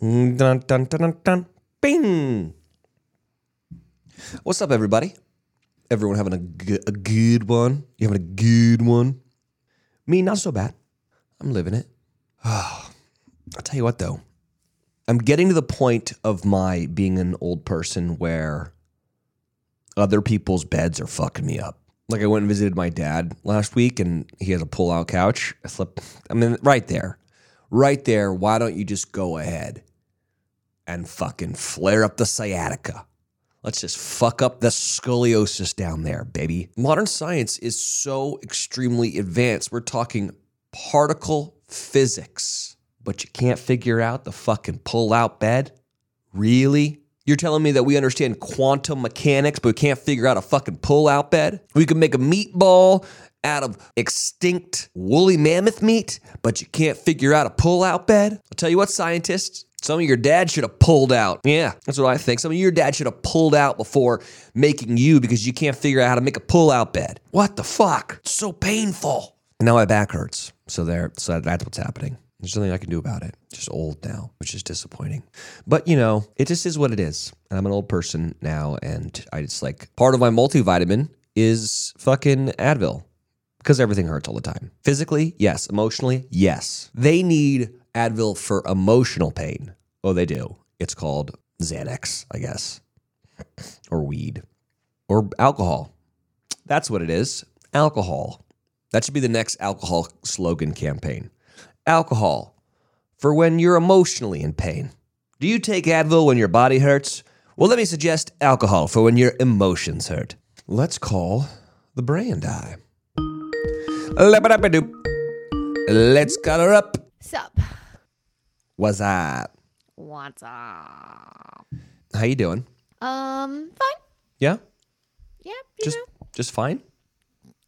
Dun, dun, dun, dun, dun. Bing. What's up, everybody? Everyone having a good, a good one? You having a good one? Me, not so bad. I'm living it. I'll tell you what, though. I'm getting to the point of my being an old person where other people's beds are fucking me up. Like I went and visited my dad last week and he has a pull out couch. I slept, I mean, right there. Right there. Why don't you just go ahead and fucking flare up the sciatica? Let's just fuck up the scoliosis down there, baby. Modern science is so extremely advanced. We're talking particle physics, but you can't figure out the fucking pull out bed? Really? You're telling me that we understand quantum mechanics, but we can't figure out a fucking pull out bed? We can make a meatball out of extinct woolly mammoth meat, but you can't figure out a pull out bed? I'll tell you what, scientists, some of your dad should have pulled out. Yeah, that's what I think. Some of your dad should have pulled out before making you because you can't figure out how to make a pull out bed. What the fuck? It's so painful. And now my back hurts. So there, so that's what's happening. There's nothing I can do about it. Just old now, which is disappointing. But you know, it just is what it is. I'm an old person now, and I just like part of my multivitamin is fucking Advil because everything hurts all the time. Physically, yes. Emotionally, yes. They need Advil for emotional pain. Oh, they do. It's called Xanax, I guess, or weed, or alcohol. That's what it is. Alcohol. That should be the next alcohol slogan campaign. Alcohol for when you're emotionally in pain. Do you take Advil when your body hurts? Well, let me suggest alcohol for when your emotions hurt. Let's call the brand eye. Let's color up. Sup? What's up? What's up? How you doing? Um, fine. Yeah, Yeah, you just know. just fine.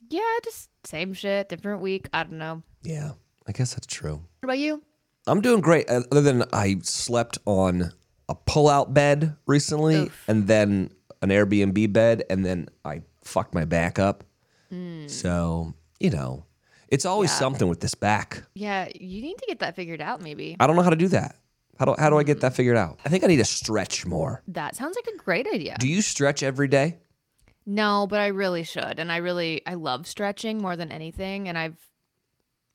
Yeah, just same shit, different week. I don't know. Yeah, I guess that's true. What about you? I'm doing great. uh, Other than I slept on a pull-out bed recently, Oof. and then an Airbnb bed, and then I fucked my back up. So you know, it's always Yeah. something with this back. Yeah, you need to get that figured out. Maybe I don't know how to do that. How do how do I get that mm. figured out? I think I need to stretch more. that sounds like a great idea. Do you stretch every day? no, but I really should, and I really I love stretching more than anything, and I've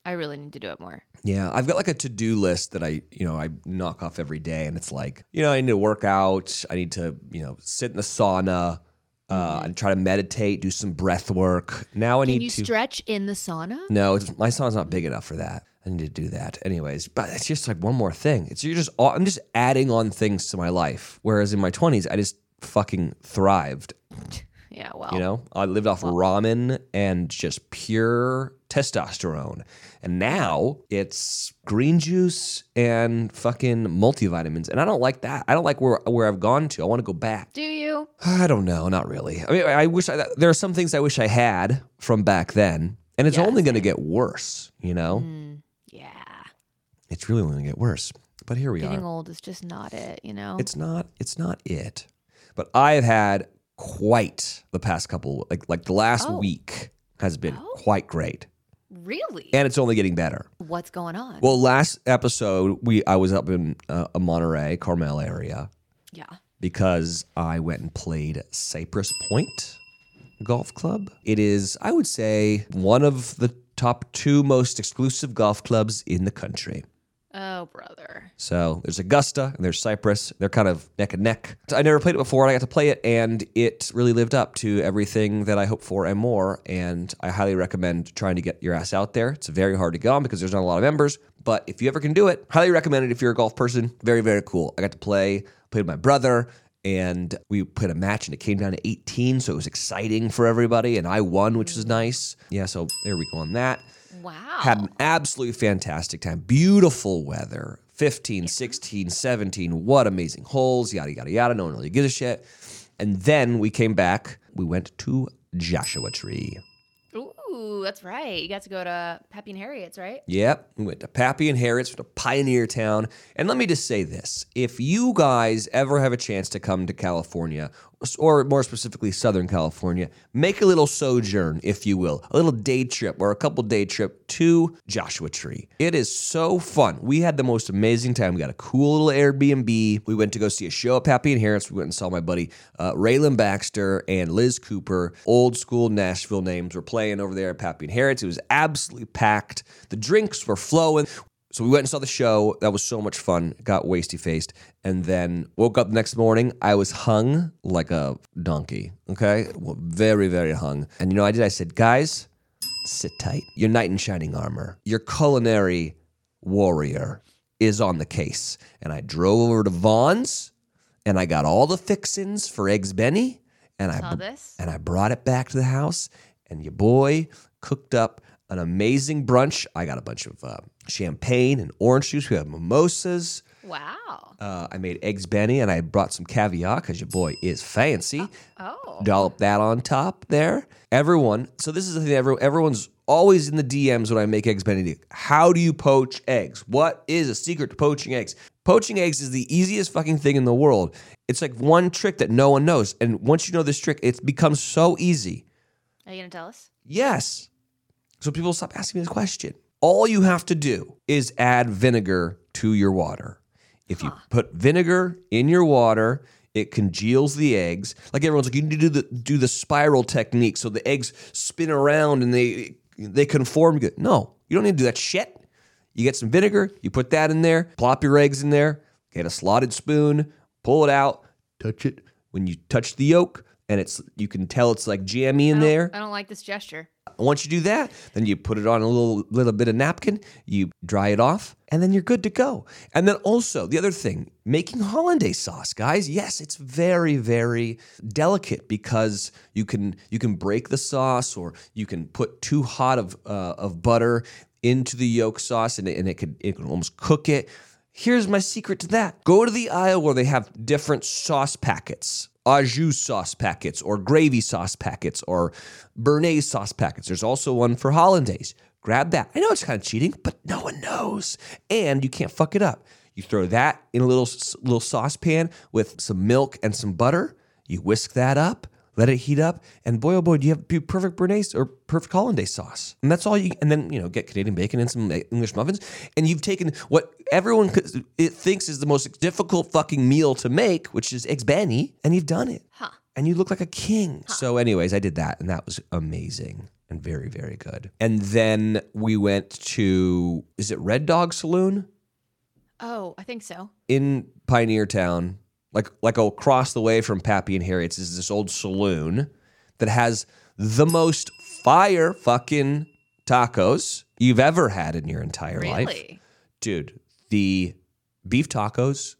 I really need to do it more. Yeah, I've got like a to-do list that I, you know, I knock off every day, and it's like, you know, I need to work out. I need to, you know, sit in the sauna, uh, and try to meditate, do some breath work. Now I Can need you to. stretch in the sauna? no, it's, my sauna's not big enough for that. I need to do that, anyways. But it's just like one more thing. It's you're just I'm just adding on things to my life. Whereas in my 20s, I just fucking thrived. Yeah, well, You know, I lived off ramen and just pure testosterone. And now it's green juice and fucking multivitamins. And I don't like that. I don't like where where I've gone to. I want to go back. do you? I don't know, not really. I mean, I wish I, there are some things I wish I had from back then, and it's Yeah, only going to get worse. You know, Mm, yeah, it's really only going to get worse. But here we getting are. Getting old is just not it. You know. It's not. It's not it. But I've had quite the past couple, like like the last Oh. week has been Oh. quite great. really? and it's only getting better. What's going on? Well, last episode we I was up in uh, a Monterey, Carmel area yeah. because I went and played Cypress Point Golf Club. It is, I would say, one of the top two most exclusive golf clubs in the country. Oh, brother. So there's Augusta and there's Cypress. They're kind of neck and neck. I never played it before, and I got to play it, and it really lived up to everything that I hoped for and more. And I highly recommend trying to get your ass out there. It's very hard to get on because there's not a lot of members, but if you ever can do it, highly recommend it if you're a golf person. Very, very cool. I got to play, played with my brother. And we played a match and it came down to 18. So it was exciting for everybody. And I won, which was nice. Yeah, so there we go on that. Wow. Had an absolutely fantastic time. Beautiful weather. 15, 16, 17. What amazing holes. Yada, yada, yada. No one really gives a shit. And then we came back. We went to Joshua Tree. Ooh, that's right. You got to go to Pappy and Harriet's, right? Yep. We went to Pappy and Harriet's, to Pioneer Town. And let me just say this if you guys ever have a chance to come to California, or more specifically Southern California, make a little sojourn, if you will, a little day trip or a couple day trip to Joshua Tree. It is so fun. We had the most amazing time. We got a cool little Airbnb. We went to go see a show at Pappy and Harriet's. We went and saw my buddy uh, Rayland Baxter and Liz Cooper. Old school Nashville names were playing over there at Pappy and. It was absolutely packed. The drinks were flowing. So we went and saw the show. That was so much fun. Got wasty faced. And then woke up the next morning. I was hung like a donkey. Okay. Well, very, very hung. And you know what I did? I said, guys, sit tight. Your knight in shining armor, your culinary warrior is on the case. And I drove over to Vons and I got all the fixins for Eggs Benny. And I this. and I brought it back to the house, and your boy cooked up an amazing brunch. I got a bunch of uh, champagne and orange juice. We had mimosas. Wow. Uh, I made eggs Benny, and I brought some caviar because your boy is fancy. Oh. Dollop that on top there. Everyone. So this is the thing. Everyone, everyone's always in the DMs when I make eggs Benedict. How do you poach eggs? What is a secret to poaching eggs? Poaching eggs is the easiest fucking thing in the world. It's like one trick that no one knows, and once you know this trick, it becomes so easy. Are you gonna tell us? Yes. So people stop asking me this question. All you have to do is add vinegar to your water. If you put vinegar in your water, it congeals the eggs. Like everyone's like, you need to do the do the spiral technique so the eggs spin around and they they conform good. No, you don't need to do that shit. You get some vinegar, you put that in there, plop your eggs in there, get a slotted spoon, pull it out, touch it. When you touch the yolk, and it's you can tell it's like jammy in I there. I don't like this gesture. Once you do that, then you put it on a little little bit of napkin, you dry it off, and then you're good to go. And then also the other thing, making hollandaise sauce, guys. Yes, it's very very delicate because you can you can break the sauce or you can put too hot of uh, of butter into the yolk sauce and it, and it could it could almost cook it. Here's my secret to that. Go to the aisle where they have different sauce packets. Au jus sauce packets or gravy sauce packets or Béarnaise sauce packets. There's also one for hollandaise. Grab that. I know it's kind of cheating, but no one knows. And you can't fuck it up. You throw that in a little little saucepan with some milk and some butter. You whisk that up, let it heat up, and boy oh boy, do you have perfect Béarnaise or perfect hollandaise sauce. And that's all you. And then you know get Canadian bacon and some uh, English muffins, and you've taken what everyone it thinks is the most difficult fucking meal to make, which is eggs benny, and you've done it. Huh. And you look like a king. So, anyways, I did that, and that was amazing and very, very good. And then we went to is it Red Dog Saloon? Oh, I think so. in Pioneer Town, like like across the way from Pappy and Harriet's, is this old saloon that has the most fire fucking tacos you've ever had in your entire life, dude. The beef tacos,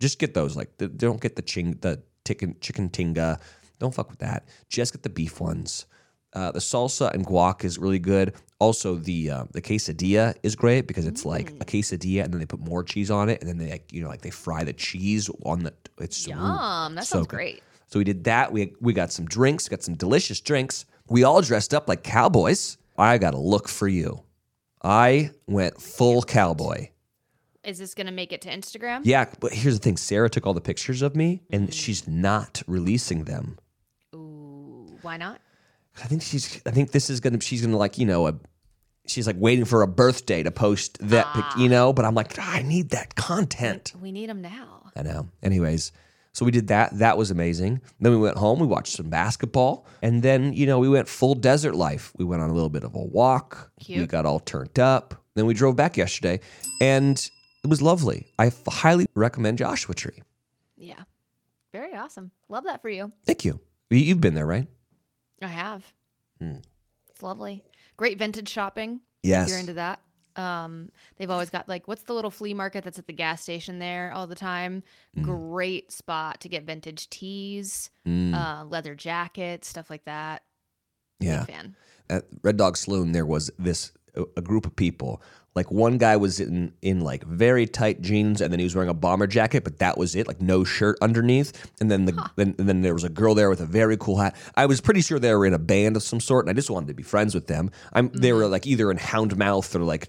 just get those. Like, the, don't get the ching, the chicken chicken tinga. Don't fuck with that. Just get the beef ones. Uh, the salsa and guac is really good. Also, the uh, the quesadilla is great because it's like a quesadilla, and then they put more cheese on it, and then they like, you know like they fry the cheese on the. It's so- Yum. That so sounds good. great. So we did that. We we got some drinks, got some delicious drinks. We all dressed up like cowboys. I got a look for you. I went full cowboy. Is this gonna make it to Instagram? Yeah, but here's the thing: Sarah took all the pictures of me, and she's not releasing them. Ooh, why not? I think she's. I think this is gonna. She's gonna like you know a. She's like waiting for a birthday to post that pic, you know. But I'm like, "Ah, I need that content. We need them now. I know. Anyways, so we did that. That was amazing. Then we went home. We watched some basketball, and then you know we went full desert life. We went on a little bit of a walk. Cute. We got all turned up. Then we drove back yesterday, and it was lovely. I highly recommend Joshua Tree. Yeah. Very awesome. Love that for you. Thank you. You- You've been there, right? I have. Hmm. It's lovely. Great vintage shopping. Yes. If you're into that. Um, they've always got like what's the little flea market that's at the gas station there all the time? Mm. Great spot to get vintage tees, Mm, uh, leather jackets, stuff like that. yeah. Big fan. at Red Dog Saloon, there was this a group of people. Like one guy was in in like very tight jeans, and then he was wearing a bomber jacket, but that was it, like no shirt underneath. And then the then, and then there was a girl there with a very cool hat. I was pretty sure they were in a band of some sort, and I just wanted to be friends with them. I'm they were like either in Houndmouth or like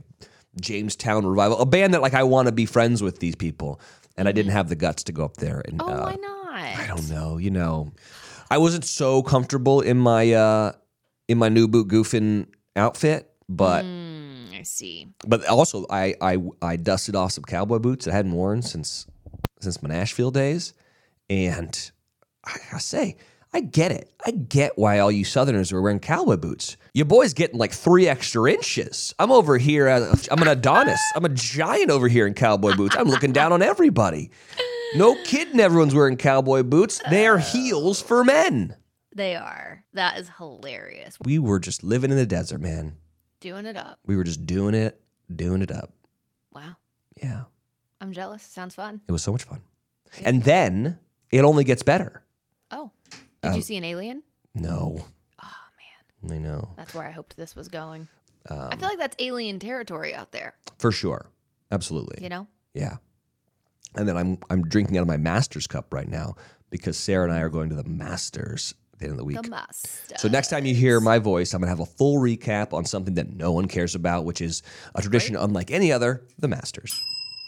Jamestown Revival, a band that like I want to be friends with these people, and I didn't have the guts to go up there and Oh, uh, why not? I don't know. You know, I wasn't so comfortable in my uh in my new boot goofing outfit, but Mm, I see. but also I I I dusted off some cowboy boots that I hadn't worn since since my Nashville days, and I gotta say. I get it. I get why all you Southerners are wearing cowboy boots. Your boy's getting like three extra inches. I'm over here. I'm an Adonis. I'm a giant over here in cowboy boots. I'm looking down on everybody. No kidding. Everyone's wearing cowboy boots. They are heels for men. They are. That is hilarious. We were just living in the desert, man. Doing it up. We were just doing it, doing it up. Wow. Yeah. I'm jealous. Sounds fun. It was so much fun. And then it only gets better. Oh. Did you see an alien? No, Oh man. I know. That's where I hoped this was going. Um, I feel like that's alien territory out there. For sure. Absolutely. You know? Yeah. And then I'm I'm drinking out of my master's cup right now because Sarah and I are going to the Masters the end of the week. The master. So next time you hear my voice, I'm gonna have a full recap on something that no one cares about, which is a tradition unlike any other, the Masters.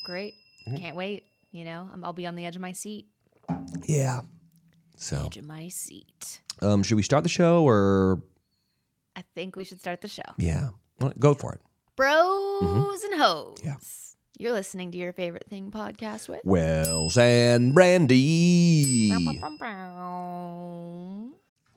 Great. Mm-hmm. Can't wait. You know, I'm- I'll be on the edge of my seat. Yeah. So, Edge of my seat. um, should we start the show or I think we should start the show. yeah? Well, Go for it. Bros and hoes. Mm-hmm. Yeah. You're listening to your favorite thing podcast with. Wells and Brandi.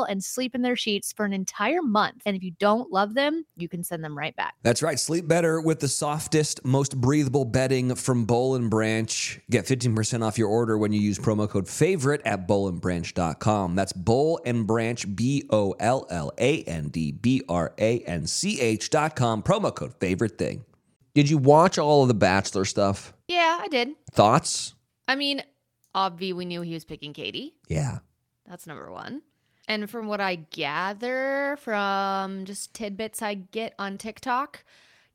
and sleep in their sheets for an entire month. And if you don't love them, you can send them right back. That's right. Sleep better with the softest, most breathable bedding from Boll and Branch. Get 15% off your order when you use promo code favorite at bollandbranch.com. That's Boll and Branch, B O L L A N D B R A N C H.com. Promo code favorite thing. Did you watch all of the Bachelor stuff? Yeah, I did. Thoughts? I mean, obvi, we knew he was picking Katie. Yeah. That's number one. And from what I gather from just tidbits I get on TikTok,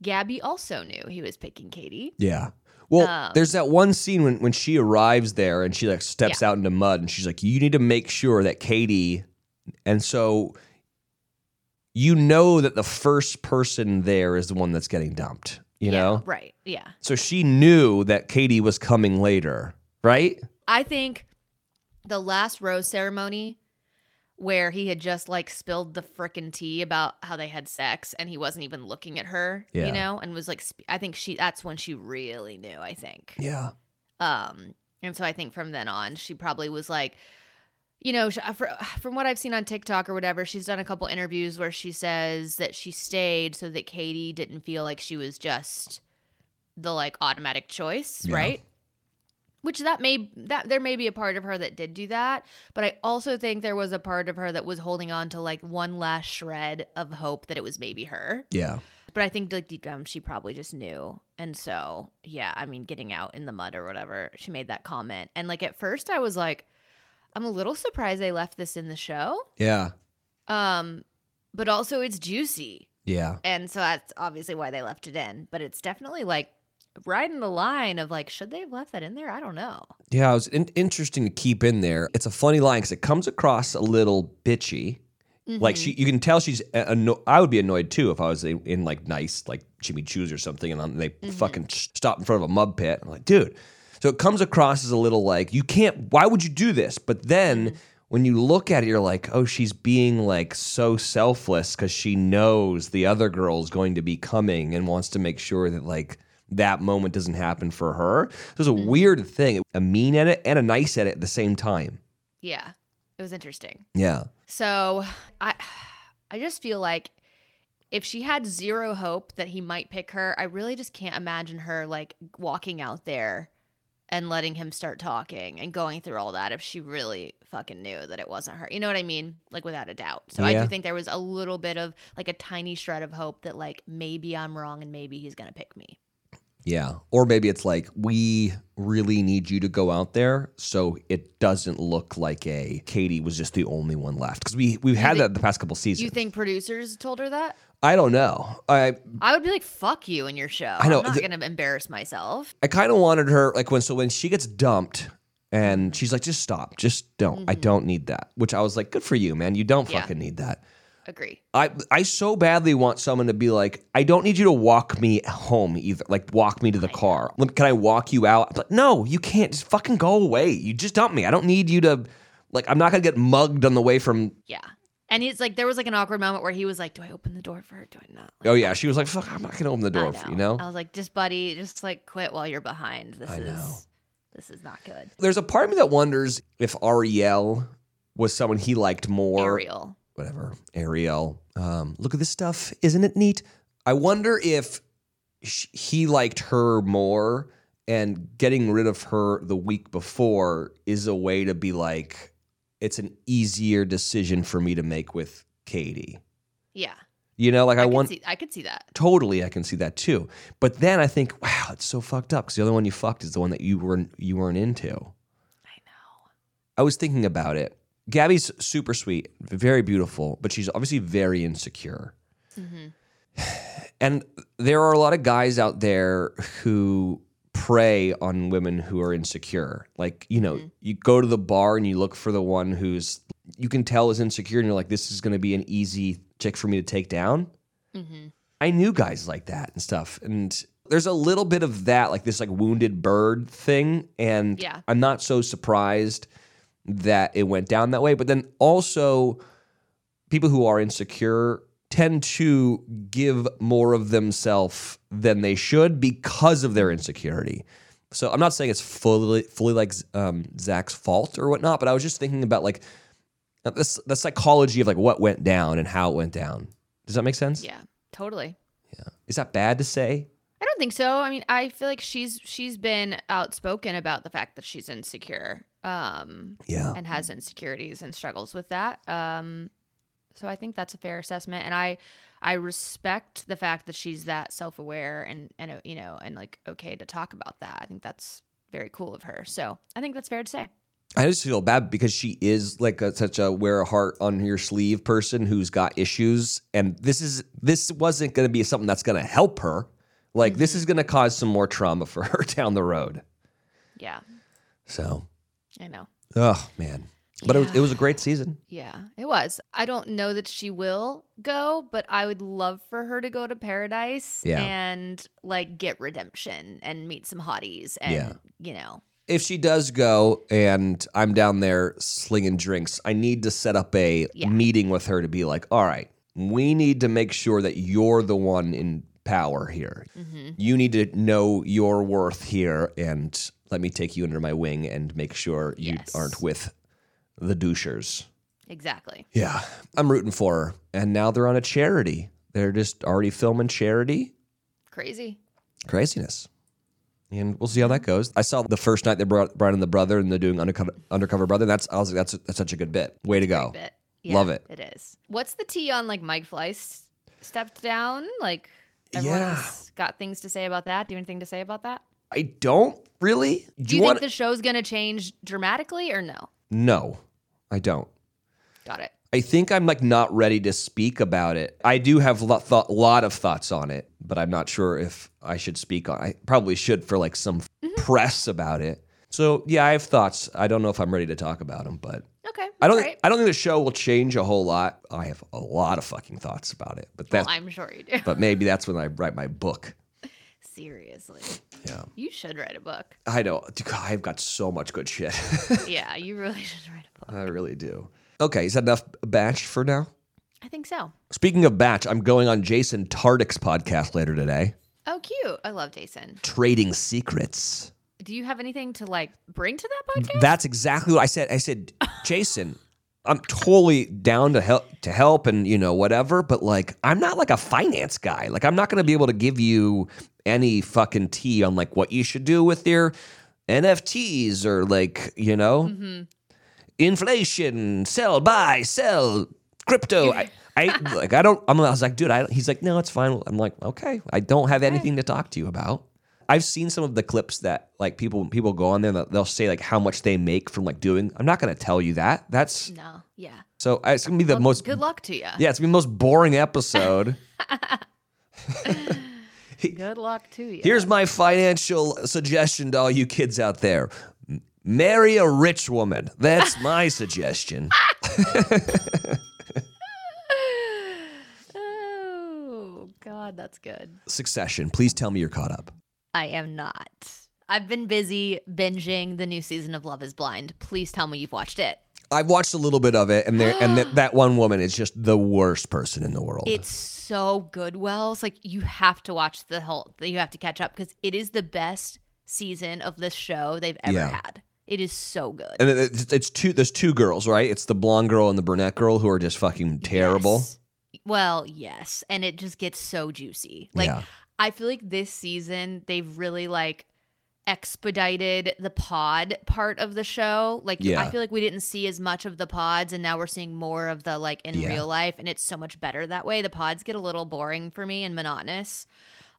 Gabby also knew he was picking Katie. Yeah. Well, Um, there's that one scene when, when she arrives there and she like steps out into mud and she's like, you need to make sure that Katie, and so you know that the first person there is the one that's getting dumped, you Yeah, know? Right. Yeah. So she knew that Katie was coming later, right? I think the last rose ceremony where he had just like spilled the frickin' tea about how they had sex and he wasn't even looking at her, Yeah. you know, and was like, sp- I think she, that's when she really knew, I think. Yeah. Um, and so I think from then on, she probably was like, you know, from what I've seen on TikTok or whatever, she's done a couple interviews where she says that she stayed so that Katie didn't feel like she was just the like automatic choice, Yeah. right? Which that may that there may be a part of her that did do that, but I also think there was a part of her that was holding on to like one last shred of hope that it was maybe her. Yeah. But I think like deep down she probably just knew. And so, yeah, I mean, getting out in the mud or whatever, she made that comment. And like at first I was like, I'm a little surprised they left this in the show. Yeah. Um, but also it's juicy. Yeah. And so that's obviously why they left it in. But it's definitely like right in the line of like, should they have left that in there? I don't know. Yeah. It was in- interesting to keep in there. It's a funny line because it comes across a little bitchy. Like she, mm-hmm. you can tell she's. Anno- I would be annoyed too if I was in, in like nice like Jimmy Choo's or something, and they fucking mm-hmm. stop in front of a mud pit. I'm like, dude. So it comes across as a little like you can't. Why would you do this? But then mm-hmm. when you look at it, you're like, oh, she's being like so selfless because she knows the other girl's going to be coming and wants to make sure that like that moment doesn't happen for her. So it's a mm-hmm. weird thing, a mean at it and a nice at it at the same time. Yeah. It was interesting. Yeah. So I I just feel like if she had zero hope that he might pick her, I really just can't imagine her like walking out there and letting him start talking and going through all that if she really fucking knew that it wasn't her. You know what I mean? Like without a doubt. So I do think there was a little bit of like a tiny shred of hope that like maybe I'm wrong and maybe he's going to pick me. Yeah. Or maybe it's like, we really need you to go out there so it doesn't look like a Katie was just the only one left. Because we, we've had think- that the past couple seasons. You think producers told her that? I don't know. I I would be like, fuck you and your show. I know, I'm not going to embarrass myself. I kind of wanted her like when so when she gets dumped and she's like, just stop, just don't. I don't need that. Which I was like, good for you, man. You don't Mm-hmm. Yeah. fucking need that. Agree. I I so badly want someone to be like, I don't need you to walk me home either. Like walk me to the car. Can I walk you out? I'm no, you can't. Just fucking go away. You just dump me. I don't need you to. Like I'm not gonna get mugged on the way from. Yeah. And he's like, there was like an awkward moment where he was like, do I open the door for her? Do I not? Like, Oh yeah, she was like, fuck. I'm not gonna open the I door for you. Know. I was like, just buddy, just like quit while you're behind. This I is know. this is not good. There's a part of me that wonders if Ariel was someone he liked more. Ariel. Whatever, Ariel. Um, look at this stuff. Isn't it neat? I wonder if sh- he liked her more and getting rid of her the week before is a way to be like, it's an easier decision for me to make with Katie. Yeah. You know, like I, I, want see I could see that. totally, I can see that too. But then I think, wow, it's so fucked up because the other one you fucked is the one that you weren't you weren't into. I know. I was thinking about it. Gabby's super sweet, very beautiful, but she's obviously very insecure. hmm And there are a lot of guys out there who prey on women who are insecure. Like, you know, you go to the bar and you look for the one who's you can tell is insecure and you're like, this is going to be an easy chick for me to take down. hmm I knew guys like that and stuff. And there's a little bit of that, like this like wounded bird thing. And Yeah. I'm not so surprised that it went down that way. But then also, people who are insecure tend to give more of themselves than they should because of their insecurity. So I'm not saying it's fully fully like um, Zach's fault or whatnot, but I was just thinking about like the, the psychology of like what went down and how it went down. Does that make sense? Yeah. Totally. Yeah, is that bad to say? I don't think so. I mean, I feel like she's she's been outspoken about the fact that she's insecure. Um Yeah. and has insecurities and struggles with that. Um, so I think that's a fair assessment, and I I respect the fact that she's that self aware and and uh, you know and like okay to talk about that. I think that's very cool of her. So I think that's fair to say. I just feel bad because she is like a, such a wear a heart on your sleeve person who's got issues, and this is this wasn't going to be something that's going to help her. Like this is going to cause some more trauma for her down the road. Yeah, So, I know. oh man, but it was it was a great season. Yeah, it was. I don't know that she will go, but I would love for her to go to paradise Yeah. and like get redemption and meet some hotties and Yeah. you know. If she does go and I'm down there slinging drinks, I need to set up a Yeah. meeting with her to be like, all right, we need to make sure that you're the one in power here. hmm You need to know your worth here and let me take you under my wing and make sure you Yes. aren't with the douchers. Exactly. Yeah. I'm rooting for her. And now they're on a charity. They're just already filming charity. Crazy. Craziness. And we'll see how that goes. I saw the first night they brought, Brian and the brother and they're doing undercover, undercover brother. That's I was like, that's that's such a good bit. Way to go. bit. Love it. It is. What's the tea on like Mike Fleiss stepped down? Like Yeah. got things to say about that. Do you have anything to say about that? I don't really. Do, you, want? think the show's gonna change dramatically or no? no, I don't. Got it. I think I'm like not ready to speak about it. I do have a lot, thought, lot of thoughts on it, but I'm not sure if I should speak on. I probably should for like some Mm-hmm. press about it. So yeah, I have thoughts. I don't know if I'm ready to talk about them, but Okay. I don't. Think, right. I don't think the show will change a whole lot. I have a lot of fucking thoughts about it, but Well, that's I'm sure you do. but maybe that's when I write my book. Seriously. Yeah, You should write a book. I know. Dude, I've got so much good shit. yeah, you really should write a book. I really do. Okay, is that enough batch for now? I think so. Speaking of batch, I'm going on Jason Tartick's podcast later today. Oh, cute. I love Jason. Trading Secrets. Do you have anything to like bring to that podcast? That's exactly what I said. I said, Jason, I'm totally down to help to help and you know whatever, but like I'm not like a finance guy. Like I'm not going to be able to give you any fucking tea on like what you should do with your NFTs or like you know mm-hmm. inflation, sell, buy, sell, crypto. I, I like I don't. I'm, I was like, dude. I, he's like, no, it's fine. I'm like, okay. I don't have anything to talk to you about. I've seen some of the clips that like people people go on there. They'll say like how much they make from like doing. I'm not going to tell you that. That's No, yeah. so it's gonna be the Well, most. good luck to you. Yeah, it's gonna be the most boring episode. Good luck to you. Here's my financial suggestion to all you kids out there: marry a rich woman. That's my suggestion. oh God, that's good. Succession. Please tell me you're caught up. I am not. I've been busy binging the new season of Love Is Blind. Please tell me you've watched it. I've watched a little bit of it, and there and that, that one woman is just the worst person in the world. It's so good, Wells. Like you have to watch the whole. You have to catch up because it is the best season of this show they've ever Yeah. had. It is so good. and it's, it's two. There's two girls, right? It's the blonde girl and the brunette girl who are just fucking terrible. Yes. Well, yes, and it just gets so juicy. Like Yeah. I feel like this season they've really like expedited the pod part of the show. Like Yeah. I feel like we didn't see as much of the pods and now we're seeing more of the like in Yeah. real life and it's so much better that way. The pods get a little boring for me and monotonous.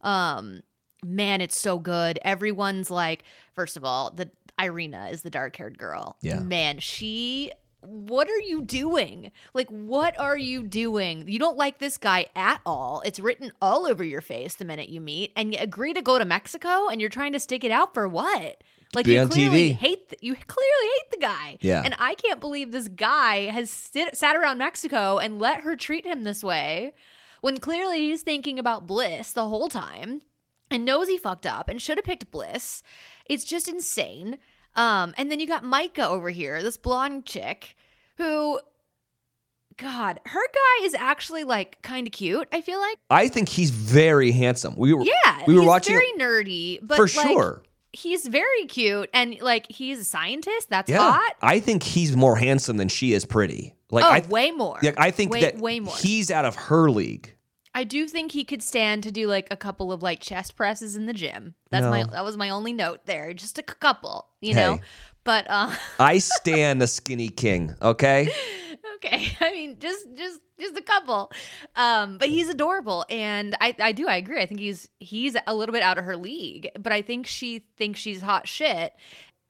Um man, it's so good. Everyone's like first of all, the Irina is the dark-haired girl. Yeah. Man, she what are you doing? Like, what are you doing? You don't like this guy at all. It's written all over your face the minute you meet, and you agree to go to Mexico, and you're trying to stick it out for what? Like, Be you clearly TV. hate th- you clearly hate the guy. Yeah. and I can't believe this guy has sit, sat around Mexico and let her treat him this way, when clearly he's thinking about Bliss the whole time and knows he fucked up and should have picked Bliss. It's just insane. Um, and then you got Micah over here, this blonde chick, who, God, her guy is actually like kind of cute. I feel like, I think he's very handsome. We were yeah, we were he's watching very nerdy, but for like, sure. he's very cute and like he's a scientist. That's Yeah, hot. I think he's more handsome than she is pretty. Like oh, I, way more. like, I think way, that way more. he's out of her league. I do think he could stand to do like a couple of like chest presses in the gym. That's my that was my only note there. Just a couple, you know. Hey. But uh I stand the skinny king. Okay, okay. I mean just just just a couple. Um but he's adorable and I I do I agree. I think he's he's a little bit out of her league, but I think she thinks she's hot shit.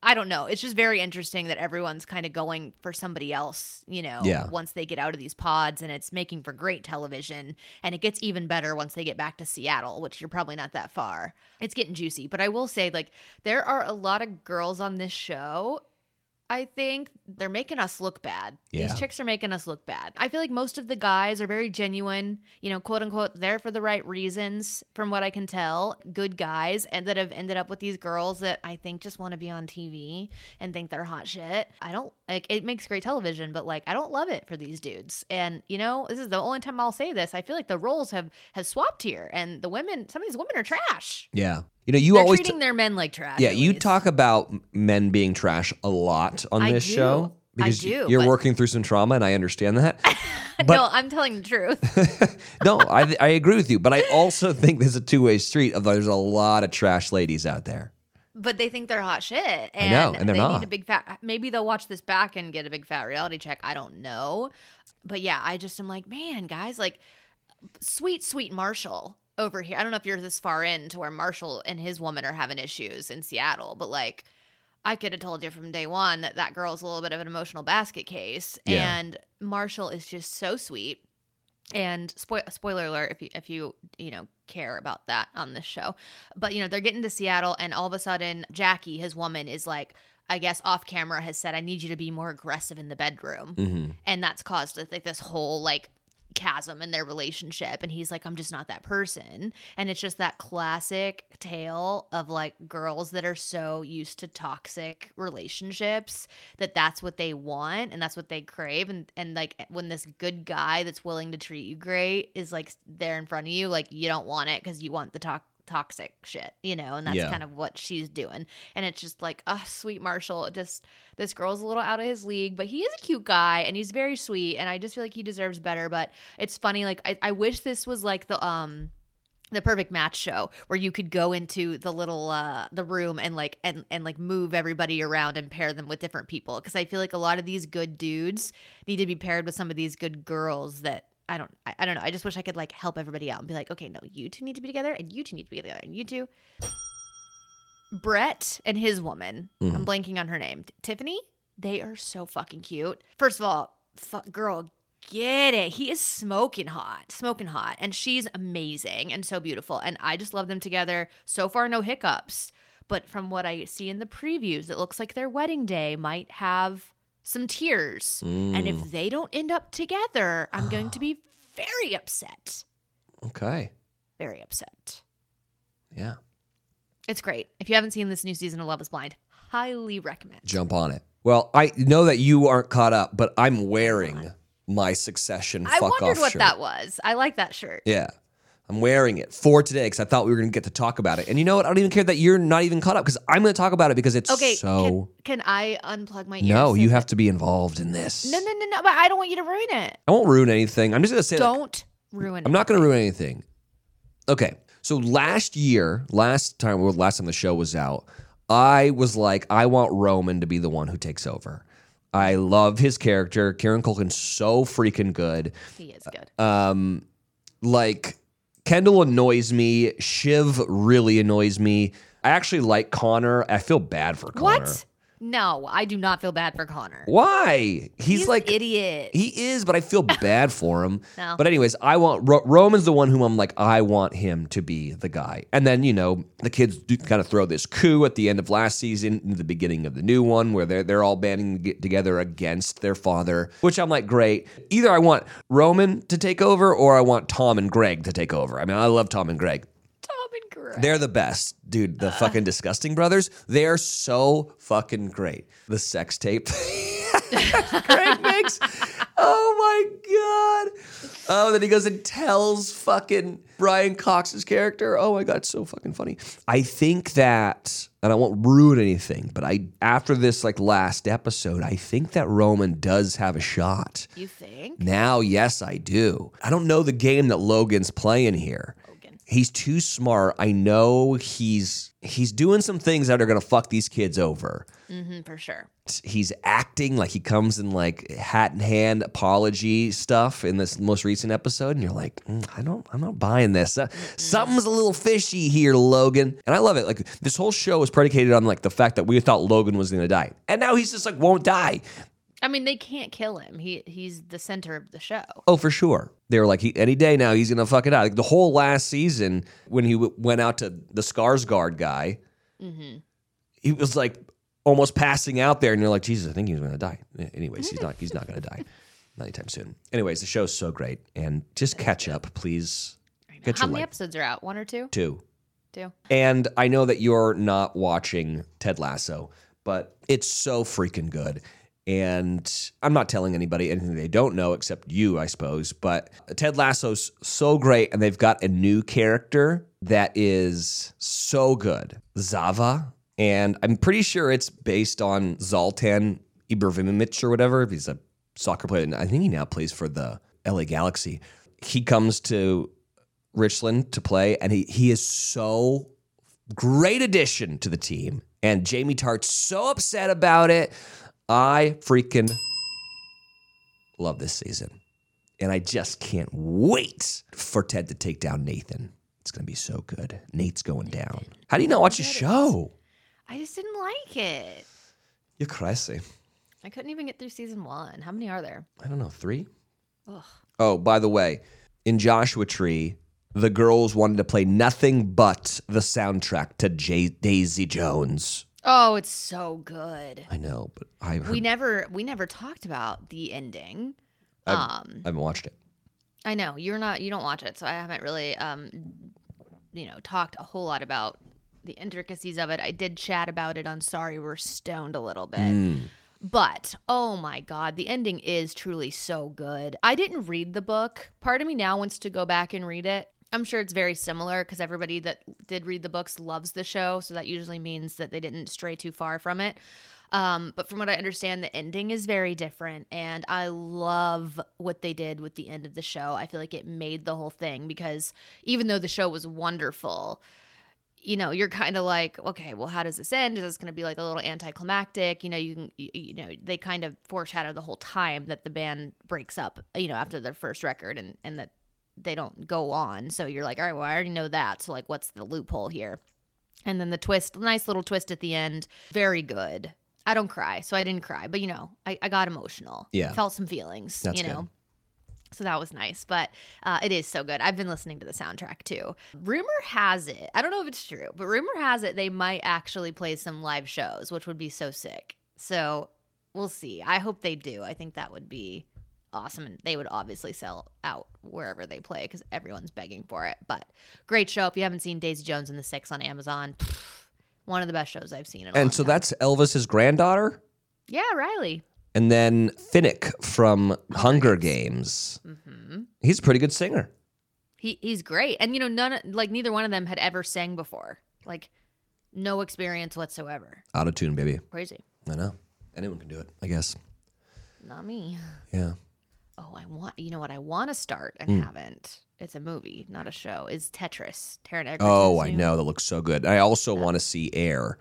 I don't know. It's just very interesting that everyone's kind of going for somebody else, you know, Yeah. once they get out of these pods and it's making for great television. And it gets even better once they get back to Seattle, which you're probably not that far. It's getting juicy. But I will say, like, there are a lot of girls on this show. I think they're making us look bad. Yeah. These chicks are making us look bad. I feel like most of the guys are very genuine, you know, quote unquote, there for the right reasons, from what I can tell. Good guys, and that have ended up with these girls that I think just want to be on TV and think they're hot shit. I don't like it makes great television, but like I don't love it for these dudes. And you know, this is the only time I'll say this. I feel like the roles have have swapped here, and the women, some of these women are trash. yeah. You know, you they're always treating their men like trash. yeah. You least. talk about men being trash a lot on I this do. show I because do, you're but- working through some trauma, and I understand that. no, I'm telling the truth. no, I I agree with you, but I also think there's a two way street of there's a lot of trash ladies out there. But they think they're hot shit. And know, and they're they not. need a big fat maybe they'll watch this back and get a big fat reality check. I don't know. But yeah, I just am like, man, guys, like sweet, sweet Marshall over here. I don't know if you're this far in to where Marshall and his woman are having issues in Seattle, but like I could have told you from day one that that girl's a little bit of an emotional basket case. Yeah. And Marshall is just so sweet. And spoil spoiler alert if you if you you know care about that on this show, but you know they're getting to Seattle and all of a sudden Jackie, his woman, is like I guess off camera has said I need you to be more aggressive in the bedroom, hmm and that's caused like this whole like chasm in their relationship and he's like i'm just not that person. And it's just that classic tale of like girls that are so used to toxic relationships that that's what they want and that's what they crave and and like when this good guy that's willing to treat you great is like there in front of you like you don't want it because you want the to- toxic shit, you know, and that's Yeah. kind of what she's doing. And it's just like, oh, sweet Marshall. Just this girl's a little out of his league, but he is a cute guy and he's very sweet. And I just feel like he deserves better. But it's funny, like I, I wish this was like the um the perfect match show where you could go into the little uh the room and like and and like move everybody around and pair them with different people because i feel like a lot of these good dudes need to be paired with some of these good girls that i don't I, I don't know i just wish i could like help everybody out and be like okay no you two need to be together and you two need to be together and you two brett and his woman i'm Mhm. blanking on her name tiffany they are so fucking cute first of all fu- girl get it. He is smoking hot, smoking hot. And she's amazing and so beautiful. And I just love them together. So far, no hiccups. But from what I see in the previews, it looks like their wedding day might have some tears. And Mm, if they don't end up together, I'm going to be very upset. okay. Very upset. Yeah. It's great. If you haven't seen this new season of Love is Blind, highly recommend. Jump on it. Well, I know that you aren't caught up, but I'm wearing my Succession I fuck I wondered what shirt. that was. I like that shirt. Yeah. I'm wearing it for today because I thought we were going to get to talk about it. And you know what? I don't even care that you're not even caught up because I'm going to talk about it because it's Okay, so. can, can I unplug my ears? no, you have to be involved in this. No, no, no, no. But I don't want you to ruin it. I won't ruin anything. I'm just going to say Don't ruin it. I'm not going to ruin anything. Okay. So last year, last time, well, last time the show was out, I was like, I want Roman to be the one who takes over. I love his character. Kieran Culkin's so freaking good. He is good. Um, like Kendall annoys me. Shiv really annoys me. I actually like Connor. I feel bad for Connor. what? No, I do not feel bad for Connor. Why? He's, He's like idiot. He is, but I feel bad for him. No. But anyways, I want Ro- Roman's the one whom I'm like I want him to be the guy. And then you know the kids do kind of throw this coup at the end of last season, in the beginning of the new one, where they're they're all banding together against their father. Which I'm like, great. Either I want Roman to take over, or I want Tom and Greg to take over. I mean, I love Tom and Greg. They're the best, dude. The uh-huh. fucking disgusting brothers. They are so fucking great. The sex tape. Greg makes. Oh my god. Oh, then he goes and tells fucking Brian Cox's character. Oh my god, it's so fucking funny. I think that, and I won't ruin anything, but I after this like last episode, I think that Roman does have a shot. you think? Now, yes, I do. I don't know the game that Logan's playing here. He's too smart. I know he's he's doing some things that are gonna fuck these kids over. hmm for sure. He's acting like he comes in like hat in hand apology stuff in this most recent episode, and you're like, "Mm, I don't, I'm not buying this. Uh, something's a little fishy here, Logan. And I love it. Like this whole show is predicated on like the fact that we thought Logan was gonna die, and now he's just like won't die. I mean, they can't kill him. He he's the center of the show. Oh, for sure. They were like, he, any day now, he's going to fuck it out. Like the whole last season, when he w- went out to the Skarsgård guy, hmm he was like almost passing out there. And you're like, Jesus, I think he's going to die. Anyways, he's not, he's not going to die. Not anytime soon. Anyways, the show's so great. And just catch up, please. How many episodes are out? One or two? Two. Two. And I know that you're not watching Ted Lasso, but it's so freaking good. And I'm not telling anybody anything they don't know except you, I suppose. But Ted Lasso's so great, and they've got a new character that is so good Zava. And I'm pretty sure it's based on Zlatan Ibrahimovic or whatever. He's a soccer player. and I think he now plays for the LA Galaxy. He comes to Richmond to play, and he he is so great addition to the team. And Jamie Tartt's so upset about it. I freaking love this season. And I just can't wait for Ted to take down Nathan. It's going to be so good. Nate's going down. How do you not watch the show? I just didn't like it. You're crazy. I couldn't even get through season one. How many are there? I don't know, three? Ugh. Oh, by the way, in Joshua Tree, the girls wanted to play nothing but the soundtrack to J- Daisy Jones. Oh, it's so good. I know, but I, heard, We never we never talked about the ending. I've- um, I haven't watched it. I know you're not you don't watch it, so I haven't really um you know talked a whole lot about the intricacies of it. I did chat about it on Sorry We're Stoned a little bit. Mm. But oh my god, the ending is truly so good. I didn't read the book. Part of me now wants to go back and read it I'm sure it's very similar because everybody that did read the books loves the show. So that usually means that they didn't stray too far from it. Um, but from what I understand, the ending is very different. And I love what they did with the end of the show. I feel like it made the whole thing because even though the show was wonderful, you know, you're kind of like, okay, well, how does this end? Is this going to be like a little anticlimactic? You know, you can, you, you know, they kind of foreshadow the whole time that the band breaks up, you know, after their first record and, and that they don't go on. So you're like, all right, well, I already know that. So, like, what's the loophole here? And then the twist, nice little twist at the end, very good. I don't cry, so I didn't cry, but you know, I, I got emotional. Yeah. Felt some feelings, That's you know. good. So that was nice, but uh, it is so good. I've been listening to the soundtrack too. Rumor has it, I don't know if it's true, but rumor has it they might actually play some live shows, which would be so sick. So we'll see. I hope they do. I think that would be awesome. And they would obviously sell out wherever they play because everyone's begging for it. But great show. If you haven't seen Daisy Jones and the Six on Amazon, one of the best shows I've seen. In a long And so time. that's Elvis's granddaughter, yeah, Riley. and then Finnick from Hunger Games. Games. hmm He's a pretty good singer. He he's great, and you know, none like neither one of them had ever sang before, like no experience whatsoever. Out of tune, baby. Crazy, I know. Anyone can do it, I guess. not me. Yeah. Oh, I want you know what I want to start and Mm. haven't. It's a movie, not a show. Is Tetris? Taron Egerton's Oh, I know. That looks so good. I also Yeah. want to see Air,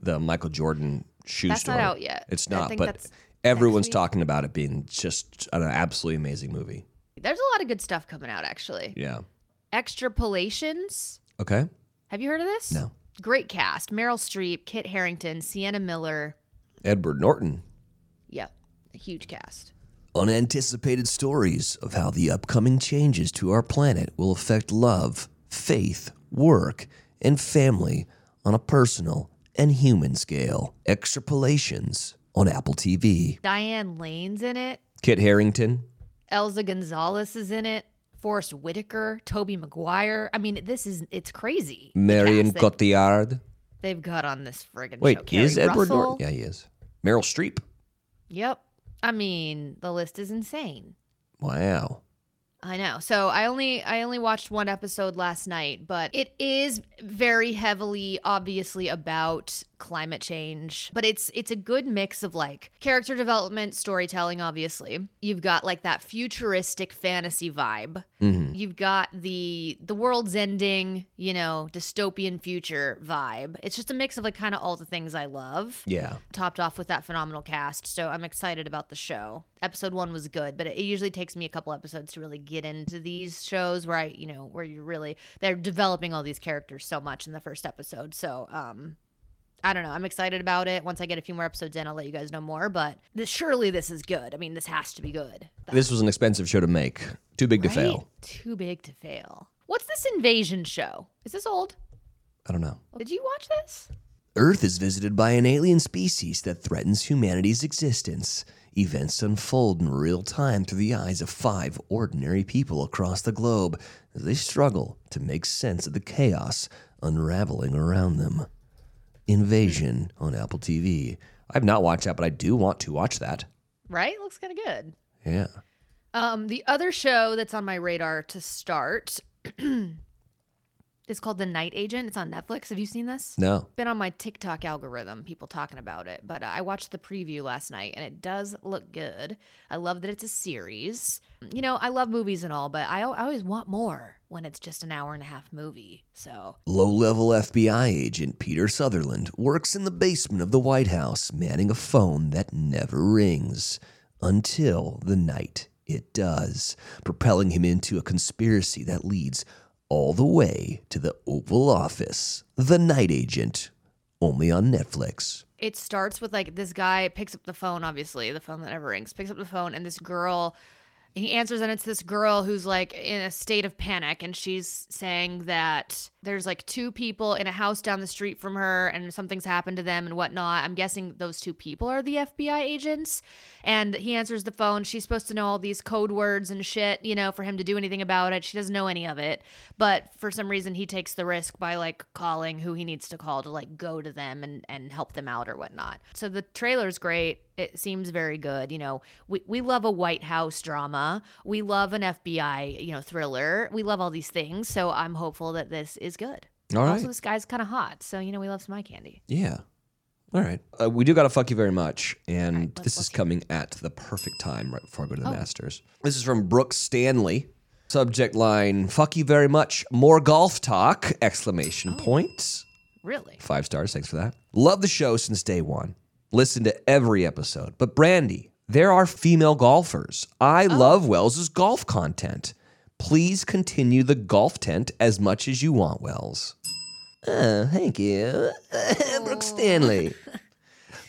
the Michael Jordan shoe That's store. not out yet. It's not, but everyone's talking about it being just an absolutely amazing movie. there's a lot of good stuff coming out actually. Yeah. Extrapolations. Okay. Have you heard of this? No. Great cast: Meryl Streep, Kit Harington, Sienna Miller. Edward Norton. Yep, a huge cast. Unanticipated stories of how the upcoming changes to our planet will affect love, faith, work, and family on a personal and human scale. Extrapolations on Apple TV. Diane Lane's in it. Kit Harington. Eiza Gonzalez is in it. Forest Whitaker, Tobey Maguire. I mean, this is it's crazy. Marion Cotillard. They've got on this friggin' show. Wait, is Edward Norton? Yeah, he is. Meryl Streep. Yep. I mean, the list is insane. Wow. I know. So I only I only watched one episode last night, but it is very heavily obviously about climate change. But it's it's a good mix of like character development, storytelling obviously. You've got like that futuristic fantasy vibe. hmm You've got the the world's ending, you know, dystopian future vibe. It's just a mix of like kind of all the things I love Yeah. topped off with that phenomenal cast. So I'm excited about the show. Episode one was good, but it usually takes me a couple episodes to really get into these shows where I, you know, where you're really they're developing all these characters so much in the first episode. So um I don't know. I'm excited about it. Once I get a few more episodes in, I'll let you guys know more. But this, surely this is good. I mean, this has to be good. This was an expensive show to make. Too big to Right? fail. Too big to fail. What's this invasion show? Is this old? I don't know. Did you watch this? Earth is visited by an alien species that threatens humanity's existence. Events unfold in real time through the eyes of five ordinary people across the globe as they struggle to make sense of the chaos unraveling around them. Invasion on Apple TV. I've not watched that, but I do want to watch that. Right? Looks kind of good. Yeah. Um, the other show that's on my radar to start is called The Night Agent. It's on Netflix. Have you seen this? No. Been on my TikTok algorithm, people talking about it. But uh, I watched the preview last night and it does look good. I love that it's a series. You know, I love movies and all, but I, I always want more when it's just an hour and a half movie. So Low level FBI agent Peter Sutherland works in the basement of the White House, manning a phone that never rings until the night it does, propelling him into a conspiracy that leads all the way to the Oval Office. The Night Agent, only on Netflix. it starts with like this guy picks up the phone, obviously, the phone that never rings, picks up the phone, and this girl, he answers, and it's this girl who's like in a state of panic, and she's saying that there's like two people in a house down the street from her and something's happened to them and whatnot. I'm guessing those two people are the FBI agents. And he answers the phone. She's supposed to know all these code words and shit, you know, for him to do anything about it. She doesn't know any of it. But for some reason, he takes the risk by like calling who he needs to call to like go to them and, and help them out or whatnot. So the trailer's great. It seems very good. You know, we, we love a White House drama. We love an FBI, you know, thriller. We love all these things. So I'm hopeful that this is good. All right. Also, this guy's kind of hot. So, you know, we love some eye candy. Yeah. All right. Uh, we do got to fuck you very much. And right, this is fuck you. coming at the perfect time right before I go to the Oh. Masters. This is from Brooke Stanley. Subject line, fuck you very much. More golf talk, exclamation Oh. point. Really? Five stars. Thanks for that. Love the show since day one. Listen to every episode. But Brandi, there are female golfers. I love Wells's golf content. Please continue the golf tent as much as you want, Wells. Oh, thank you. Brooke Stanley.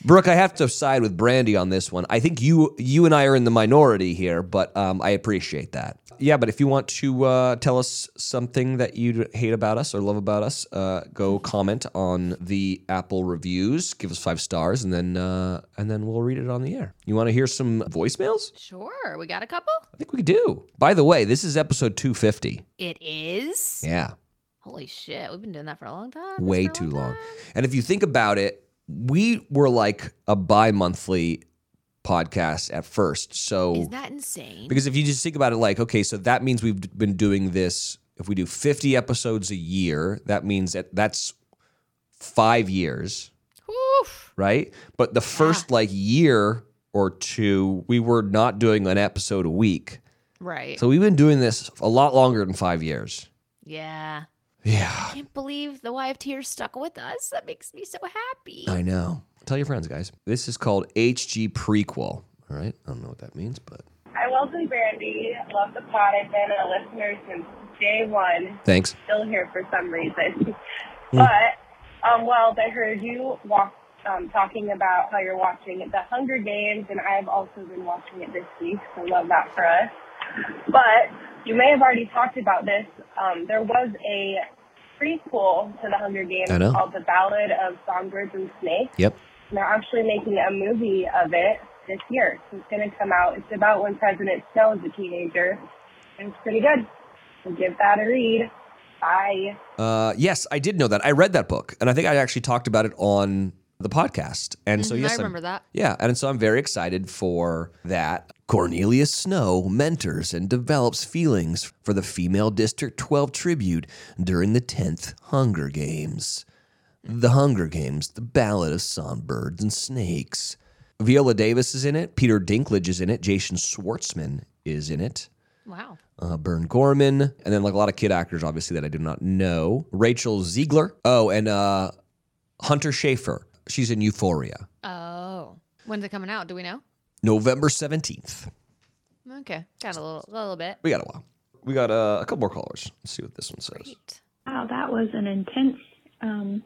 Brooke, I have to side with Brandi on this one. I think you you and I are in the minority here, but um, I appreciate that. Yeah, but if you want to uh, tell us something that you hate about us or love about us, uh, go comment on the Apple reviews. Give us five stars, and then uh, and then we'll read it on the air. You want to hear some voicemails? Sure. We got a couple? I think we do. By the way, this is episode two fifty. It is? Yeah. Holy shit. We've been doing that for a long time. Way a too long. time? And if you think about it, we were like a bi-monthly podcast at first. So Is that insane? because if you just think about it like, okay, so that means we've been doing this if we do 50 episodes a year, that means that that's 5 years, Oof. right? But the first like year or two, we were not doing an episode a week. Right. So we've been doing this a lot longer than 5 years. yeah. Yeah. I can't believe the YFTers stuck with us. That makes me so happy. I know. Tell your friends, guys. This is called HG Prequel. All right. I don't know what that means, but Hi, Wells and Brandi. Love the pod. I've been a listener since day one. thanks. Still here for some reason. but, um, Wells, I heard you walk, um, talking about how you're watching The Hunger Games, and I've also been watching it this week, so love that for us. But you may have already talked about this. Um, there was a prequel to The Hunger Games called The Ballad of Songbirds and Snakes. Yep. They're actually making a movie of it this year. So it's going to come out. It's about when President Snow is a teenager. And it's pretty good. So give that a read. Bye. Uh, yes, I did know that. I read that book, and I think I actually talked about it on the podcast. And so, Mhm, yes, I I'm- remember that. Yeah, and so I'm very excited for that. Coriolanus Snow mentors and develops feelings for the female District 12 tribute during the 10th Hunger Games. The Hunger Games, the Ballad of Songbirds and Snakes. Viola Davis is in it. Peter Dinklage is in it. Jason Schwartzman is in it. Wow. Uh, Burn Gorman, and then like a lot of kid actors, obviously that I do not know. Rachel Zegler. Oh, and uh, Hunter Schafer. She's in Euphoria. Oh. When's it coming out? Do we know? November 17th. Okay. Got a little, little bit. We got a while. We got uh, a couple more callers. Let's see what this one says. Great. Wow, that was an intense um,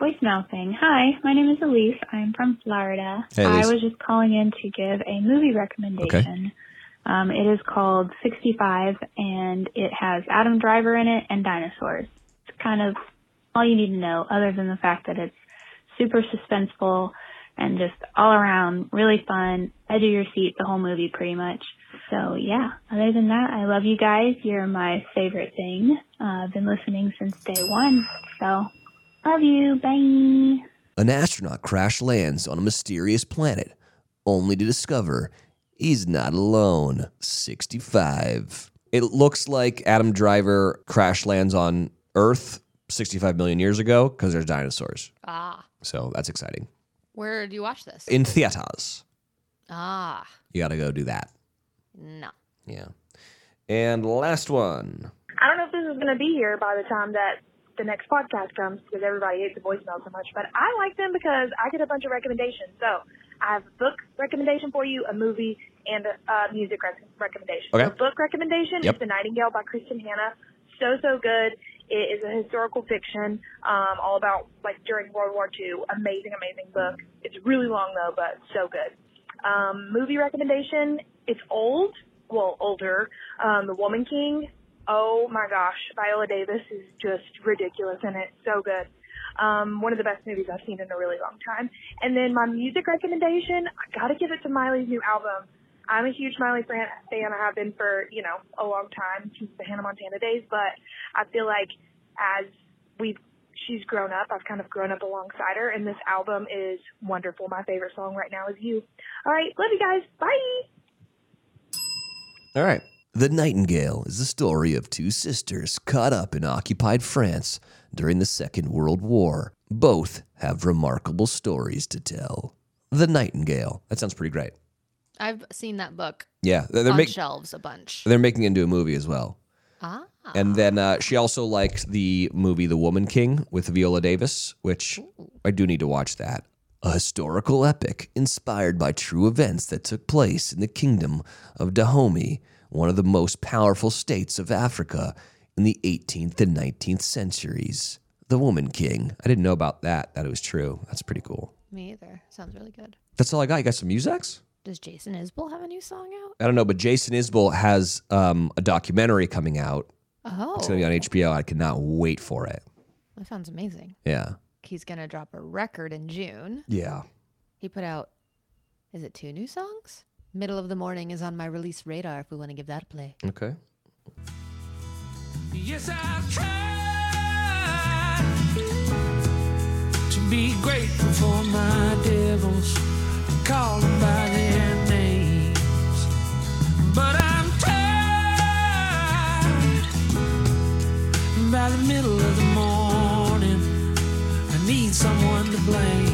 voicemail thing. Hi, my name is Elise. I'm from Florida. Hey, Elise. I was just calling in to give a movie recommendation. Um, it is called 65, and it has Adam Driver in it and dinosaurs. It's kind of all you need to know, other than the fact that it's super suspenseful and just all around really fun, edge of your seat the whole movie pretty much. So yeah, other than that, I love you guys. You're my favorite thing. Uh, I've been listening since day one. So love you. Bye. An astronaut crash lands on a mysterious planet, only to discover he's not alone. 65. It looks like Adam Driver crash lands on Earth 65 million years ago because there's dinosaurs. Ah. So that's exciting. Where do you watch this? In theaters, ah. you got to go do that. No. Yeah. And last one. I don't know if this is going to be here by the time that the next podcast comes because everybody hates the voicemail so much, but I like them because I get a bunch of recommendations. So I have a book recommendation for you, a movie, and a uh, music rec- recommendation. Okay. So book recommendation Yep. is The Nightingale by Kristin Hannah. So, so good. It is a historical fiction, um, all about like during World War II. Amazing, amazing book. It's really long though, but so good. Um, movie recommendation. It's old, well, older. Um, The Woman King Oh my gosh, Viola Davis is just ridiculous in it. So good. Um, one of the best movies I've seen in a really long time. And then my music recommendation, I gotta give it to Miley's new album. I'm a huge Miley fan. fan. I have been for, you know, a long time since the Hannah Montana days, but I feel like as we've she's grown up, I've kind of grown up alongside her and this album is wonderful. My favorite song right now is You. All right, love you guys. Bye. All right. The Nightingale is the story of two sisters caught up in occupied France during the Second World War. Both have remarkable stories to tell. The Nightingale. That sounds pretty great. I've seen that book Yeah, they're, they're, on make- shelves a bunch. they're making it into a movie as well. Ah. And then uh, she also liked the movie The Woman King with Viola Davis, which I do need to watch that. A historical epic inspired by true events that took place in the kingdom of Dahomey, one of the most powerful states of Africa in the 18th and 19th centuries. The Woman King. I didn't know about that, that it was true. That's pretty cool. Me either. Sounds really good. That's all I got. You got some musics? Does Jason Isbell have a new song out? I don't know, but Jason Isbell has um, a documentary coming out. Oh, It's going to be on HBO. I cannot wait for it. that sounds amazing. Yeah. He's gonna drop a record in June. Yeah. He put out, is it two new songs? Middle of the Morning is on my release radar if we want to give that a play. Okay. Yes, I've tried to be grateful for my devils and by their names. But I'm tired by the middle of the morning. I need someone to blame.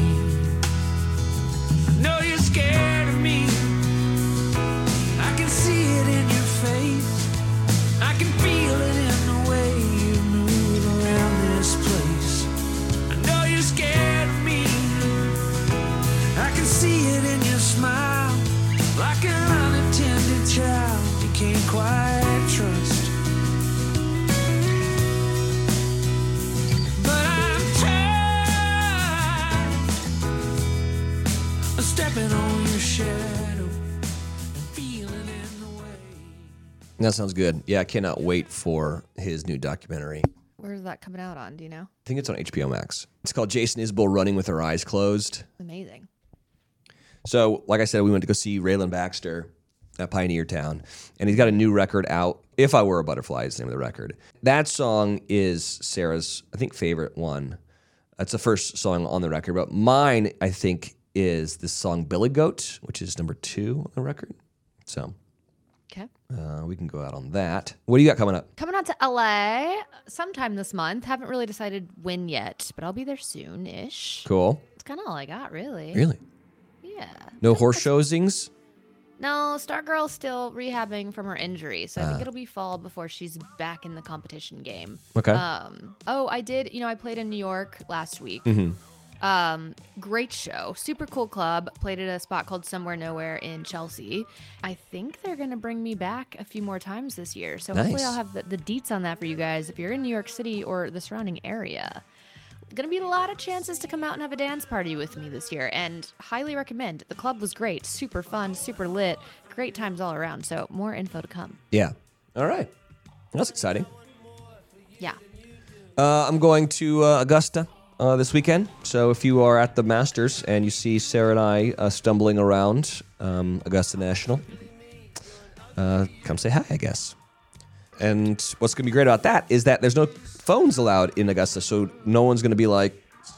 That sounds good. Yeah, I cannot wait for his new documentary. Where's that coming out on? Do you know? I think it's on HBO Max. It's called Jason Isbell Running with Our Eyes Closed. Amazing. So, like I said, we went to go see Rayland Baxter at Pioneertown, and he's got a new record out. If I Were a Butterfly is the name of the record. That song is Sarah's, I think, favorite one. That's the first song on the record, but mine, I think, is the song Billy Goat, which is number two on the record. So. Uh, we can go out on that. What do you got coming up? Coming out to LA sometime this month. Haven't really decided when yet, but I'll be there soon ish. Cool. It's kind of all I got, really. Really? Yeah. No horse showsings? No, Stargirl's still rehabbing from her injury, so I think it'll be fall before she's back in the competition game. Okay. Um. Oh, I did. You know, I played in New York last week. Um, great show, super cool club. Played at a spot called Somewhere Nowhere in Chelsea. I think they're gonna bring me back a few more times this year, so hopefully I'll have the, the deets on that for you guys if you're in New York City or the surrounding area. Gonna be a lot of chances to come out and have a dance party with me this year, and highly recommend. The club was great, super fun, super lit, great times all around. So more info to come. yeah. All right. That's exciting. Yeah. Uh, I'm going to uh, Augusta uh, this weekend. So if you are at the Masters and you see Sarah and I uh, stumbling around um, Augusta National, uh, come say hi, I guess. And what's going to be great about that is that there's no phones allowed in Augusta. So no one's going to be like,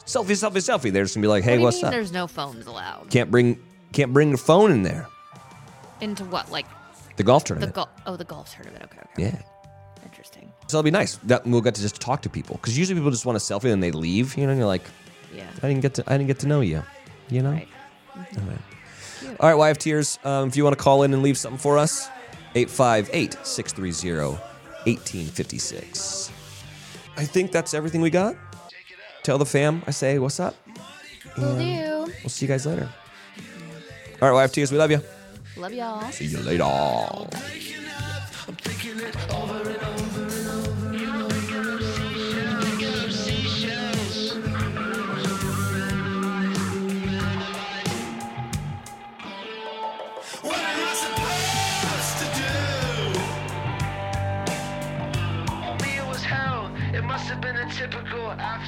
selfie, selfie, selfie. They're just going to be like, hey, you what's up? there's no phones allowed? Can't bring, can't bring your phone in there. Into what? Like The golf the tournament. golf? Oh, the golf tournament. Okay. okay. yeah. Interesting. So it'll be nice. That we'll get to just talk to people because usually people just want a selfie and they leave. You know, and you're like, Yeah. I didn't get to, I didn't get to know you. You know. Right. All right, YFTers, um, if you want to call in and leave something for us, 858 630 1856. I think that's everything we got. Tell the fam, I say, what's up? Will do. We'll see you guys later. All right, YFTers, we love you. Love y'all. See you later.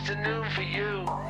Afternoon for you.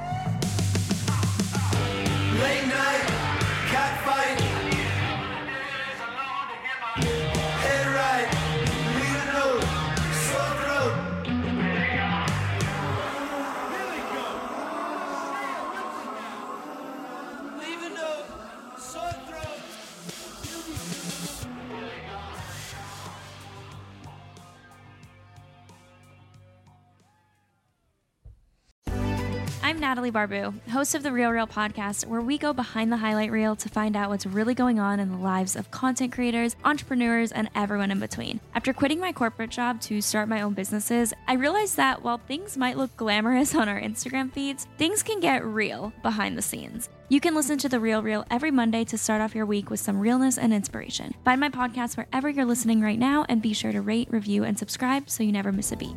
Natalie Barbu, host of the Real Real podcast, where we go behind the highlight reel to find out what's really going on in the lives of content creators, entrepreneurs, and everyone in between. After quitting my corporate job to start my own businesses, I realized that while things might look glamorous on our Instagram feeds, things can get real behind the scenes. You can listen to The Real Real every Monday to start off your week with some realness and inspiration. Find my podcast wherever you're listening right now and be sure to rate, review, and subscribe so you never miss a beat.